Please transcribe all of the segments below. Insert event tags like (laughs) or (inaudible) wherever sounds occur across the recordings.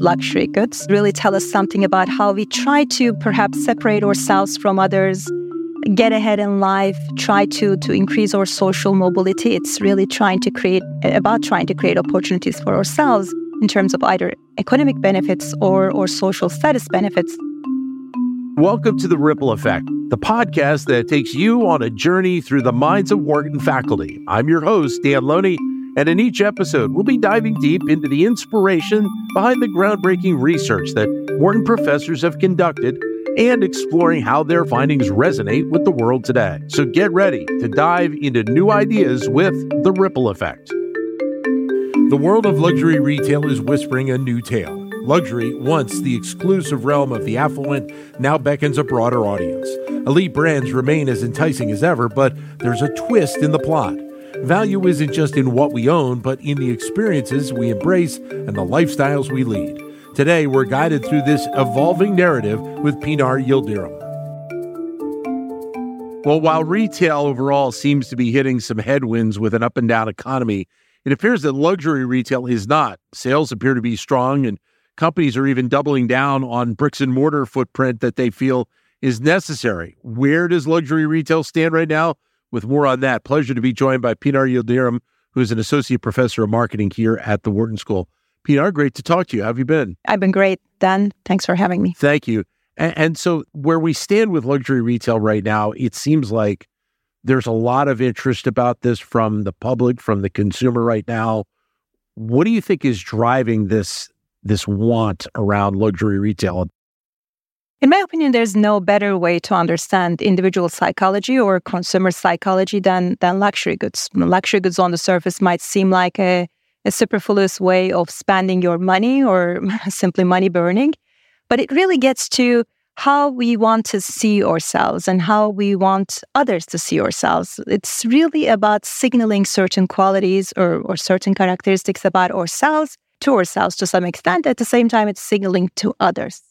luxury goods really tell us something about how we try to perhaps separate ourselves from others, get ahead in life, try to to increase our social mobility. It's really trying to create about trying to create opportunities for ourselves in terms of either economic benefits or or social status benefits. Welcome to the Ripple Effect, the podcast that takes you on a journey through the minds of Wharton faculty. I'm your host, Dan Loney, and in each episode, we'll be diving deep into the inspiration behind the groundbreaking research that Wharton professors have conducted and exploring how their findings resonate with the world today. So get ready to dive into new ideas with the Ripple Effect. The world of luxury retail is whispering a new tale. Luxury, once the exclusive realm of the affluent, now beckons a broader audience. Elite brands remain as enticing as ever, but there's a twist in the plot. Value isn't just in what we own, but in the experiences we embrace and the lifestyles we lead. Today, we're guided through this evolving narrative with Pinar Yildirim. Well, while retail overall seems to be hitting some headwinds with an up and down economy, it appears that luxury retail is not. Sales appear to be strong, and companies are even doubling down on bricks and mortar footprint that they feel is necessary. Where does luxury retail stand right now? With more on that, pleasure to be joined by Pinar Yildirim, who is an associate professor of marketing here at the Wharton School. Pinar, great to talk to you. How have you been? I've been great, Dan. Thanks for having me. Thank you. And, and so, where we stand with luxury retail right now, it seems like there's a lot of interest about this from the public, from the consumer right now. What do you think is driving this this want around luxury retail? In my opinion, there's no better way to understand individual psychology or consumer psychology than, than luxury goods. Luxury goods on the surface might seem like a, a superfluous way of spending your money or (laughs) simply money burning, but it really gets to how we want to see ourselves and how we want others to see ourselves. It's really about signaling certain qualities or, or certain characteristics about ourselves to ourselves to some extent. At the same time, it's signaling to others.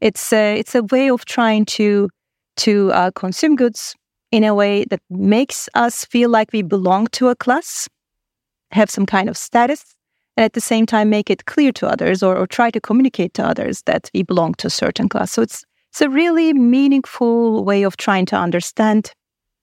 It's a, it's a way of trying to to uh, consume goods in a way that makes us feel like we belong to a class, have some kind of status, and at the same time make it clear to others or, or try to communicate to others that we belong to a certain class. So it's it's a really meaningful way of trying to understand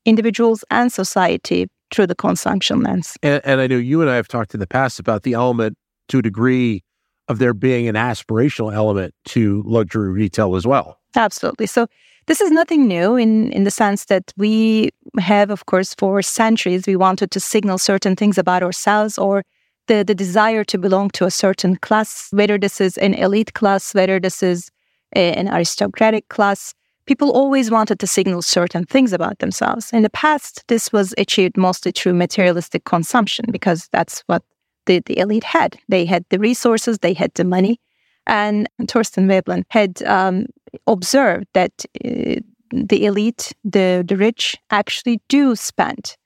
individuals and society through the consumption lens. And, and I know you and I have talked in the past about the element to a degree of there being an aspirational element to luxury retail as well. Absolutely. So this is nothing new in, in the sense that we have, of course, for centuries, we wanted to signal certain things about ourselves or the, the desire to belong to a certain class, whether this is an elite class, whether this is an aristocratic class. People always wanted to signal certain things about themselves. In the past, this was achieved mostly through materialistic consumption because that's what the, the elite had. They had the resources, they had the money. And Thorstein Veblen had um, observed that uh, the elite, the, the rich, actually do spend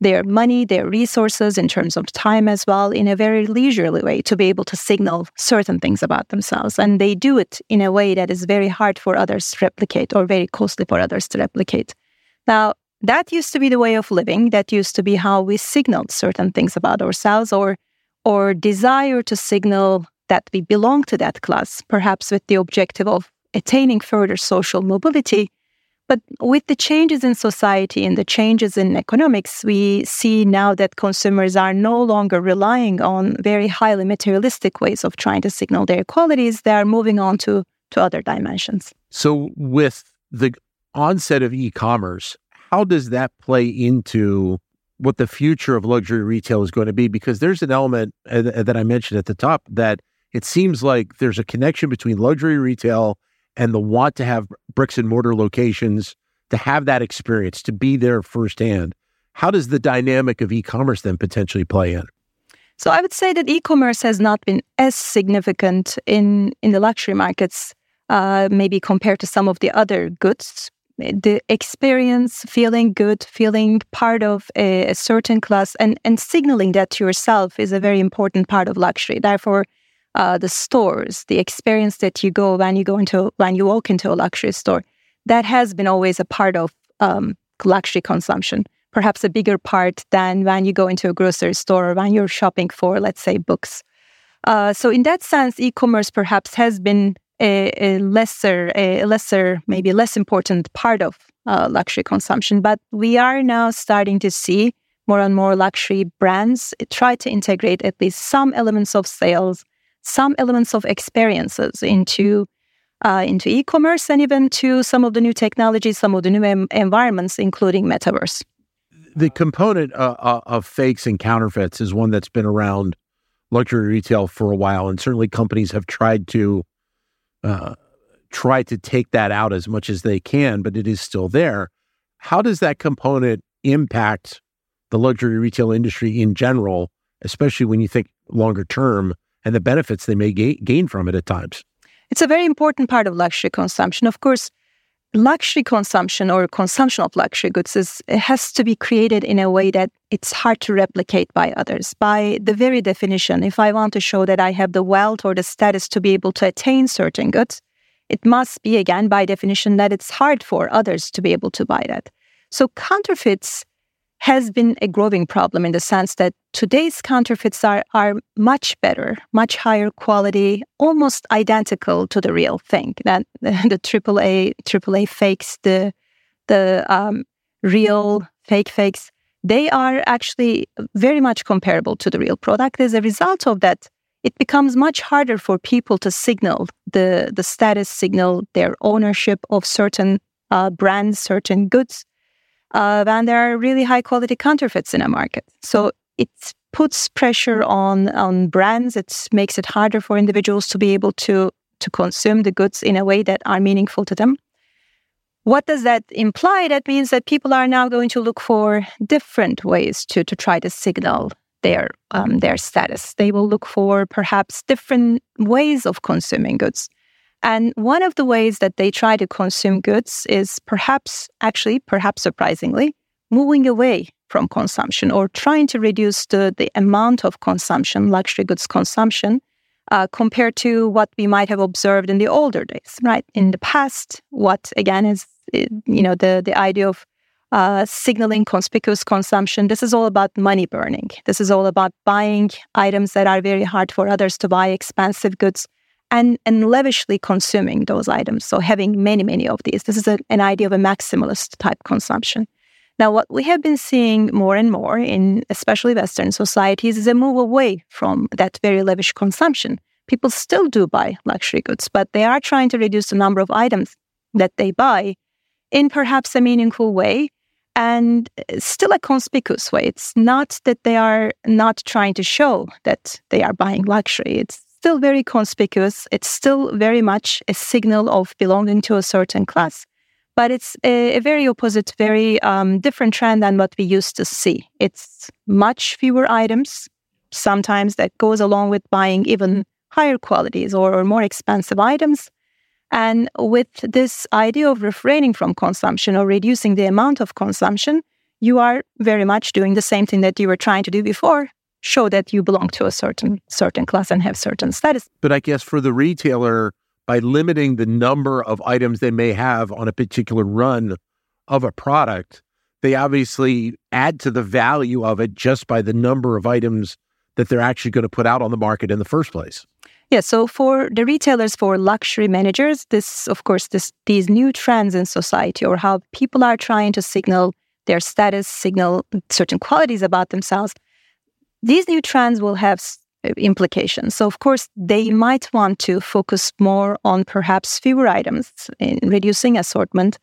their money, their resources in terms of time as well, in a very leisurely way to be able to signal certain things about themselves. And they do it in a way that is very hard for others to replicate or very costly for others to replicate. Now, that used to be the way of living. That used to be how we signaled certain things about ourselves or or desire to signal that we belong to that class, perhaps with the objective of attaining further social mobility. But with the changes in society and the changes in economics, we see now that consumers are no longer relying on very highly materialistic ways of trying to signal their qualities. They are moving on to, to other dimensions. So, with the onset of e commerce, how does that play into what the future of luxury retail is going to be because there's an element uh, that I mentioned at the top that it seems like there's a connection between luxury retail and the want to have bricks and mortar locations to have that experience to be there firsthand. How does the dynamic of e-commerce then potentially play in? So I would say that e-commerce has not been as significant in in the luxury markets, uh, maybe compared to some of the other goods the experience, feeling good, feeling part of a, a, certain class, and, and signaling that to yourself is a very important part of luxury. Therefore, uh, the stores, the experience that you go when you go into when you walk into a luxury store, that has been always a part of um, luxury consumption. Perhaps a bigger part than when you go into a grocery store or when you're shopping for, let's say, books. Uh, so in that sense, e-commerce perhaps has been a, a lesser, a lesser, maybe less important part of uh, luxury consumption. But we are now starting to see more and more luxury brands try to integrate at least some elements of sales, some elements of experiences into uh, into e-commerce and even to some of the new technologies, some of the new em- environments, including metaverse. The component uh, uh, of fakes and counterfeits is one that's been around luxury retail for a while, and certainly companies have tried to uh, try to take that out as much as they can, but it is still there. How does that component impact the luxury retail industry in general, especially when you think longer term and the benefits they may ga- gain from it at times? It's a very important part of luxury consumption. Of course, luxury consumption or consumption of luxury goods is has to be created in a way that it's hard to replicate by others. By the very definition if i want to show that i have the wealth or the status to be able to attain certain goods it must be again by definition that it's hard for others to be able to buy that. So counterfeits has been a growing problem in the sense that today's counterfeits are, are much better, much higher quality, almost identical to the real thing. That (laughs) the, AAA AAA fakes, the the um, real fake fakes, they are actually very much comparable to the real product. As a result of that, it becomes much harder for people to signal the the status, signal their ownership of certain uh, brands, certain goods uh, and there are really high quality counterfeits in a market. So it puts pressure on on brands. It makes it harder for individuals to be able to to consume the goods in a way that are meaningful to them. What does that imply? That means that people are now going to look for different ways to to try to signal their um, their status. They will look for perhaps different ways of consuming goods. And one of the ways that they try to consume goods is perhaps, actually, perhaps surprisingly, moving away from consumption or trying to reduce the, the amount of consumption, luxury goods consumption, uh, compared to what we might have observed in the older days, right? In the past, what again is, you know, the, the idea of uh, signaling conspicuous consumption. This is all about money burning. This is all about buying items that are very hard for others to buy, expensive goods and, and lavishly consuming those items. So having many, many of these. This is a, an idea of a maximalist type consumption. Now, what we have been seeing more and more in especially Western societies is a move away from that very lavish consumption. People still do buy luxury goods, but they are trying to reduce the number of items that they buy in perhaps a meaningful way and uh, still a conspicuous way. It's not that they are not trying to show that they are buying luxury. It's still very conspicuous. It's still very much a signal of belonging to a certain class. But it's a, a very opposite, very um, different trend than what we used to see. It's much fewer items, sometimes that goes along with buying even higher qualities or, or more expensive items. And with this idea of refraining from consumption or reducing the amount of consumption, you are very much doing the same thing that you were trying to do before, show that you belong to a certain certain class and have certain status. But I guess for the retailer, by limiting the number of items they may have on a particular run of a product, they obviously add to the value of it just by the number of items that they're actually going to put out on the market in the first place. Yeah, so for the retailers, for luxury managers, this, of course, this these new trends in society or how people are trying to signal their status, signal certain qualities about themselves, these new trends will have uh, implications. So, of course, they might want to focus more on perhaps fewer items in reducing assortment.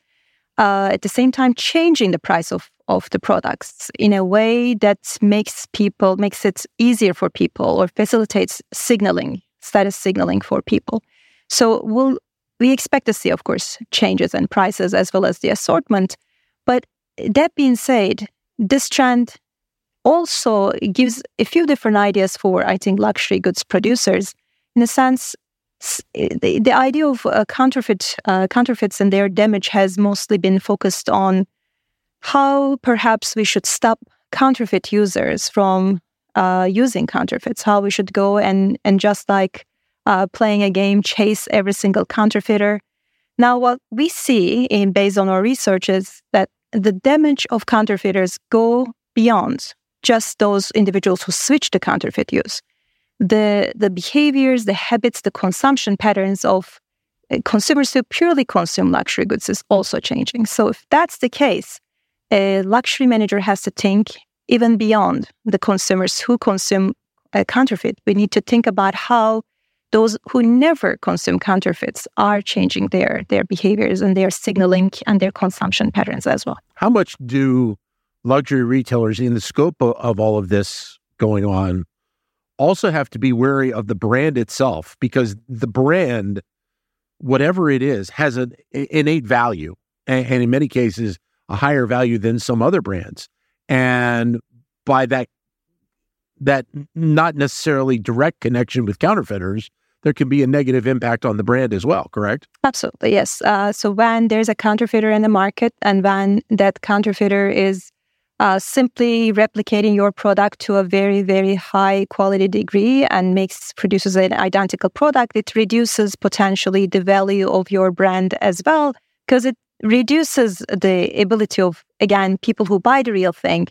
Uh, at the same time, changing the price of, of the products in a way that makes people makes it easier for people or facilitates signaling, status signaling for people. So, we'll we expect to see, of course, changes in prices as well as the assortment. But that being said, this trend also gives a few different ideas for, I think, luxury goods producers. In a sense, the, the idea of uh, counterfeit uh, counterfeits and their damage has mostly been focused on how perhaps we should stop counterfeit users from uh, using counterfeits. How we should go and and just like uh, playing a game, chase every single counterfeiter. Now, what we see in based on our research is that the damage of counterfeiters go beyond just those individuals who switch to counterfeit use. the the behaviors, the habits, the consumption patterns of uh, consumers who purely consume luxury goods is also changing. So if that's the case, a luxury manager has to think even beyond the consumers who consume a counterfeit. We need to think about how those who never consume counterfeits are changing their their behaviors and their signaling and their consumption patterns as well. How much do luxury retailers in the scope of, of all of this going on also have to be wary of the brand itself because the brand whatever it is has an innate value and, and in many cases a higher value than some other brands and by that that not necessarily direct connection with counterfeiters there can be a negative impact on the brand as well, correct? Absolutely, yes. Uh, so when there's a counterfeiter in the market and when that counterfeiter is uh, simply replicating your product to a very, very high quality degree and makes produces an identical product, it reduces potentially the value of your brand as well because it reduces the ability of again people who buy the real thing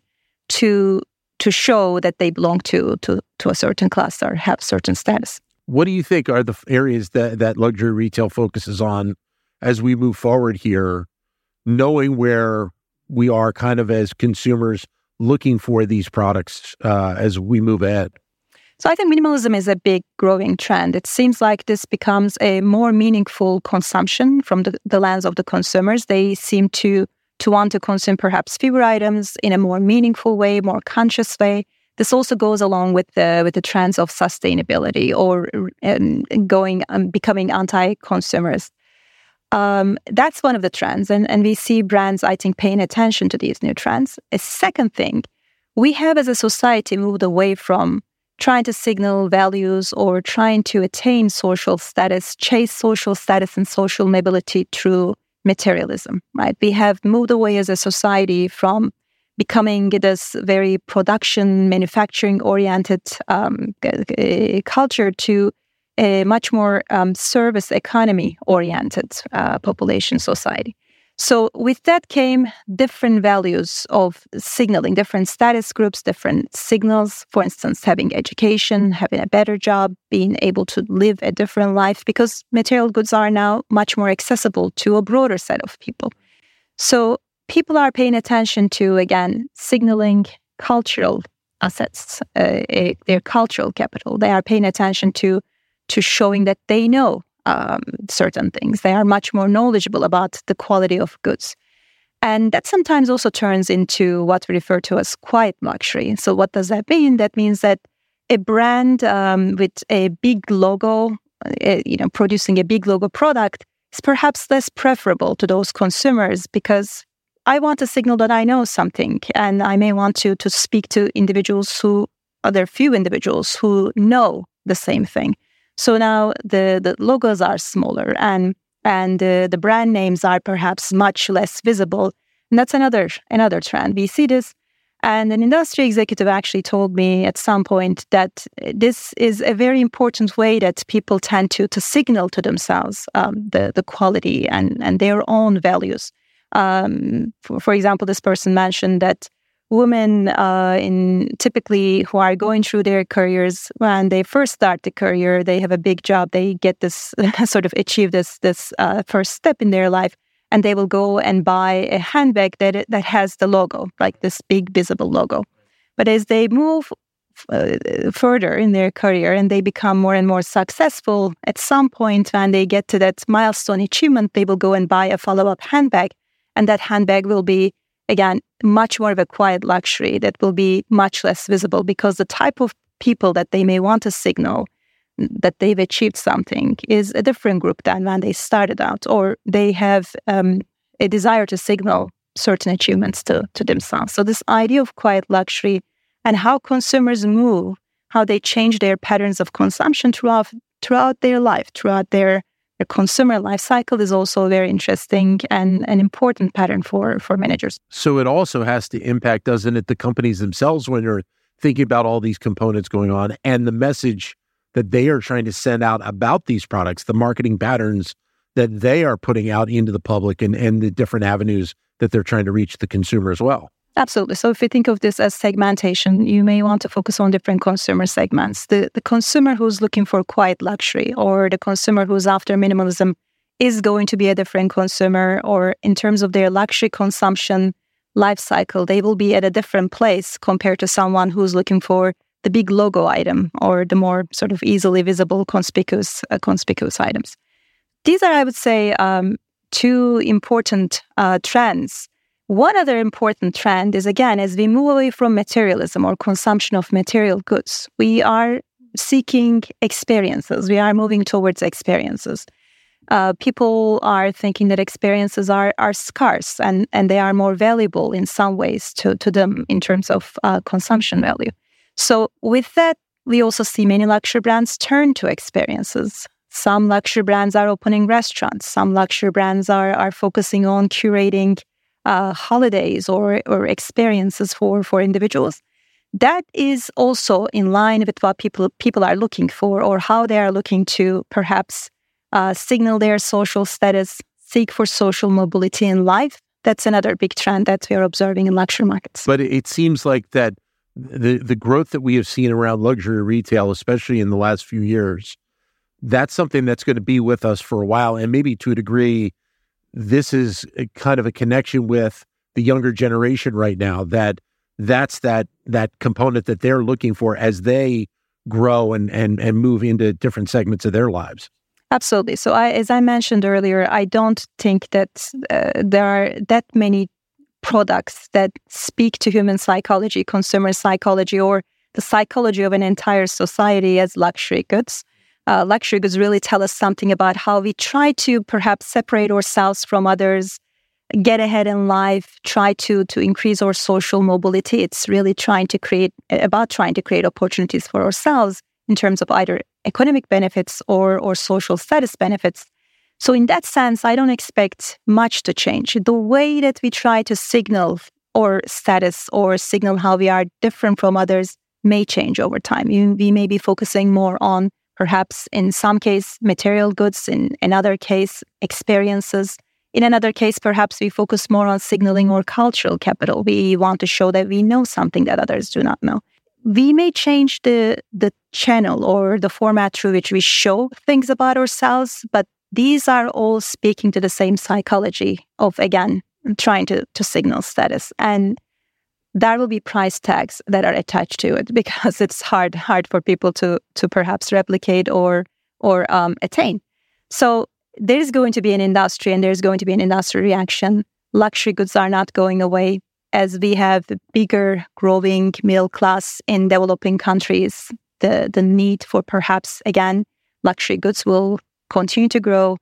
to to show that they belong to to to a certain class or have certain status. What do you think are the areas that, that luxury retail focuses on as we move forward here, knowing where we are kind of as consumers looking for these products uh, as we move ahead? So I think minimalism is a big growing trend. It seems like this becomes a more meaningful consumption from the, the lens of the consumers. They seem to to want to consume perhaps fewer items in a more meaningful way, more conscious way. This also goes along with the with the trends of sustainability or um, going um, becoming anti-consumerist. Um, that's one of the trends, and and we see brands I think paying attention to these new trends. A second thing, we have as a society moved away from trying to signal values or trying to attain social status, chase social status and social mobility through materialism. Right? We have moved away as a society from becoming this very production, manufacturing oriented um, culture to a much more um, service economy oriented uh, population society. So, with that came different values of signaling, different status groups, different signals. For instance, having education, having a better job, being able to live a different life, because material goods are now much more accessible to a broader set of people. So, people are paying attention to, again, signaling cultural assets, uh, uh, their cultural capital. They are paying attention to, to showing that they know um, certain things. They are much more knowledgeable about the quality of goods. And that sometimes also turns into what we refer to as quiet luxury. So, what does that mean? That means that a brand um, with a big logo, uh, you know, producing a big logo product is perhaps less preferable to those consumers because I want to signal that I know something, and I may want to to speak to individuals who other few individuals who know the same thing. So now the the logos are smaller, and and uh, the brand names are perhaps much less visible. And that's another another trend. We see this, and an industry executive actually told me at some point that this is a very important way that people tend to to signal to themselves um, the the quality and and their own values. Um, for, for, example, this person mentioned that women uh, in typically who are going through their careers when they first start the career, they have a big job, they get this (laughs) sort of achieve this this uh, first step in their life, and they will go and buy a handbag that that has the logo, like this big visible logo. But as they move uh, further in their career and they become more and more successful, at some point when they get to that milestone achievement, they will go and buy a follow up handbag and that handbag will be, again, much more of a quiet luxury that will be much less visible because the type of people that they may want to signal that they've achieved something is a different group than when they started out, or they have um, a desire to signal certain achievements to, to themselves. So, this idea of quiet luxury and how consumers move, how they change their patterns of consumption throughout throughout their life, throughout their the consumer life cycle is also very interesting and an important pattern for for managers. So it also has to impact, doesn't it, the companies themselves when you're thinking about all these components going on and the message that they are trying to send out about these products, the marketing patterns that they are putting out into the public and, and the different avenues that they're trying to reach the consumer as well. Absolutely. So if you think of this as segmentation, you may want to focus on different consumer segments. The the consumer who's looking for quiet luxury or the consumer who's after minimalism is going to be a different consumer or in terms of their luxury consumption life cycle, they will be at a different place compared to someone who's looking for the big logo item or the more sort of easily visible conspicuous uh, conspicuous items. These are, I would say, um, two important uh, trends one other important trend is again, as we move away from materialism or consumption of material goods, we are seeking experiences. We are moving towards experiences. Uh, people are thinking that experiences are, are scarce and, and they are more valuable in some ways to, to them in terms of uh, consumption value. So, with that, we also see many luxury brands turn to experiences. Some luxury brands are opening restaurants. Some luxury brands are, are focusing on curating uh, holidays or, or experiences for, for individuals. That is also in line with what people people are looking for or how they are looking to perhaps uh, signal their social status, seek for social mobility in life. That's another big trend that we are observing in luxury markets. But it seems like that the the growth that we have seen around luxury retail, especially in the last few years, that's something that's going to be with us for a while, and maybe to a degree this is kind of a connection with the younger generation right now that that's that that component that they're looking for as they grow and and and move into different segments of their lives. Absolutely. So i as i mentioned earlier i don't think that uh, there are that many products that speak to human psychology consumer psychology or the psychology of an entire society as luxury goods uh, luxury goods really tell us something about how we try to perhaps separate ourselves from others, get ahead in life, try to to increase our social mobility. It's really trying to create about trying to create opportunities for ourselves in terms of either economic benefits or or social status benefits. So in that sense, I don't expect much to change. The way that we try to signal our status or signal how we are different from others may change over time. We may be focusing more on perhaps in some case material goods, in another case experiences. In another case, perhaps we focus more on signaling or cultural capital. We want to show that we know something that others do not know. We may change the, the channel or the format through which we show things about ourselves, but these are all speaking to the same psychology of, again, trying to, to signal status. And there will be price tags that are attached to it (laughs) because it's hard hard for people to to perhaps replicate or or um, attain. So there's going to be an industry and there's going to be an industry reaction. Luxury goods are not going away as we have bigger growing middle class in developing countries. The the need for perhaps again luxury goods will continue to grow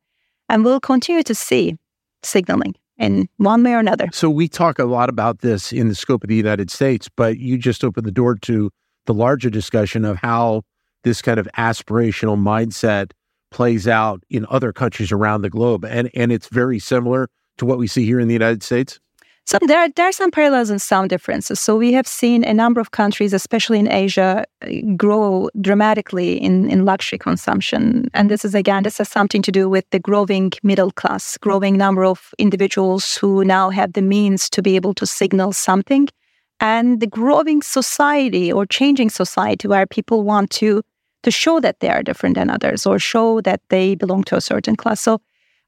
and we'll continue to see signaling in one way or another. So we talk a lot about this in the scope of the United States, but you just opened the door to the larger discussion of how this kind of aspirational mindset plays out in other countries around the globe. And and it's very similar to what we see here in the United States. So there are, there are some parallels and some differences. So we have seen a number of countries, especially in Asia, grow dramatically in, in luxury consumption. And this is again, this has something to do with the growing middle class, growing number of individuals who now have the means to be able to signal something. And the growing society or changing society where people want to to show that they are different than others or show that they belong to a certain class. So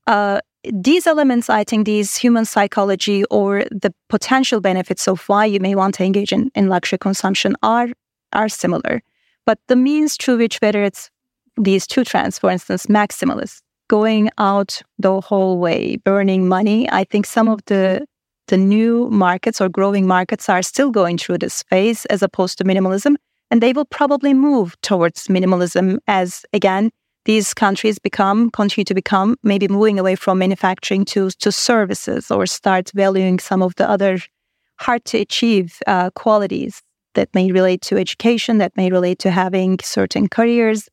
uh, these elements, I think, these human psychology or the potential benefits of why you may want to engage in, in luxury consumption are are similar. But the means through which, whether it's these two trends, for instance, maximalists, going out the whole way, burning money, I think some of the the new markets or growing markets are still going through this phase as opposed to minimalism. And they will probably move towards minimalism as, again, these countries become continue to become maybe moving away from manufacturing to to services or start valuing some of the other hard to achieve uh, qualities that may relate to education that may relate to having certain careers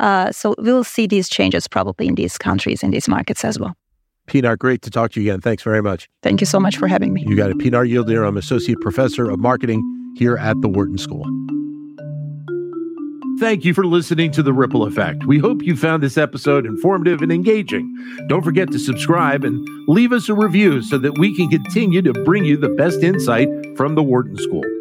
uh, so we'll see these changes probably in these countries in these markets as well Pinar, great to talk to you again. Thanks very much. Thank you so much for having me. You got it. Pinar Yildirim. I'm Associate Professor of Marketing here at the Wharton School. Thank you for listening to The Ripple Effect. We hope you found this episode informative and engaging. Don't forget to subscribe and leave us a review so that we can continue to bring you the best insight from the Wharton School.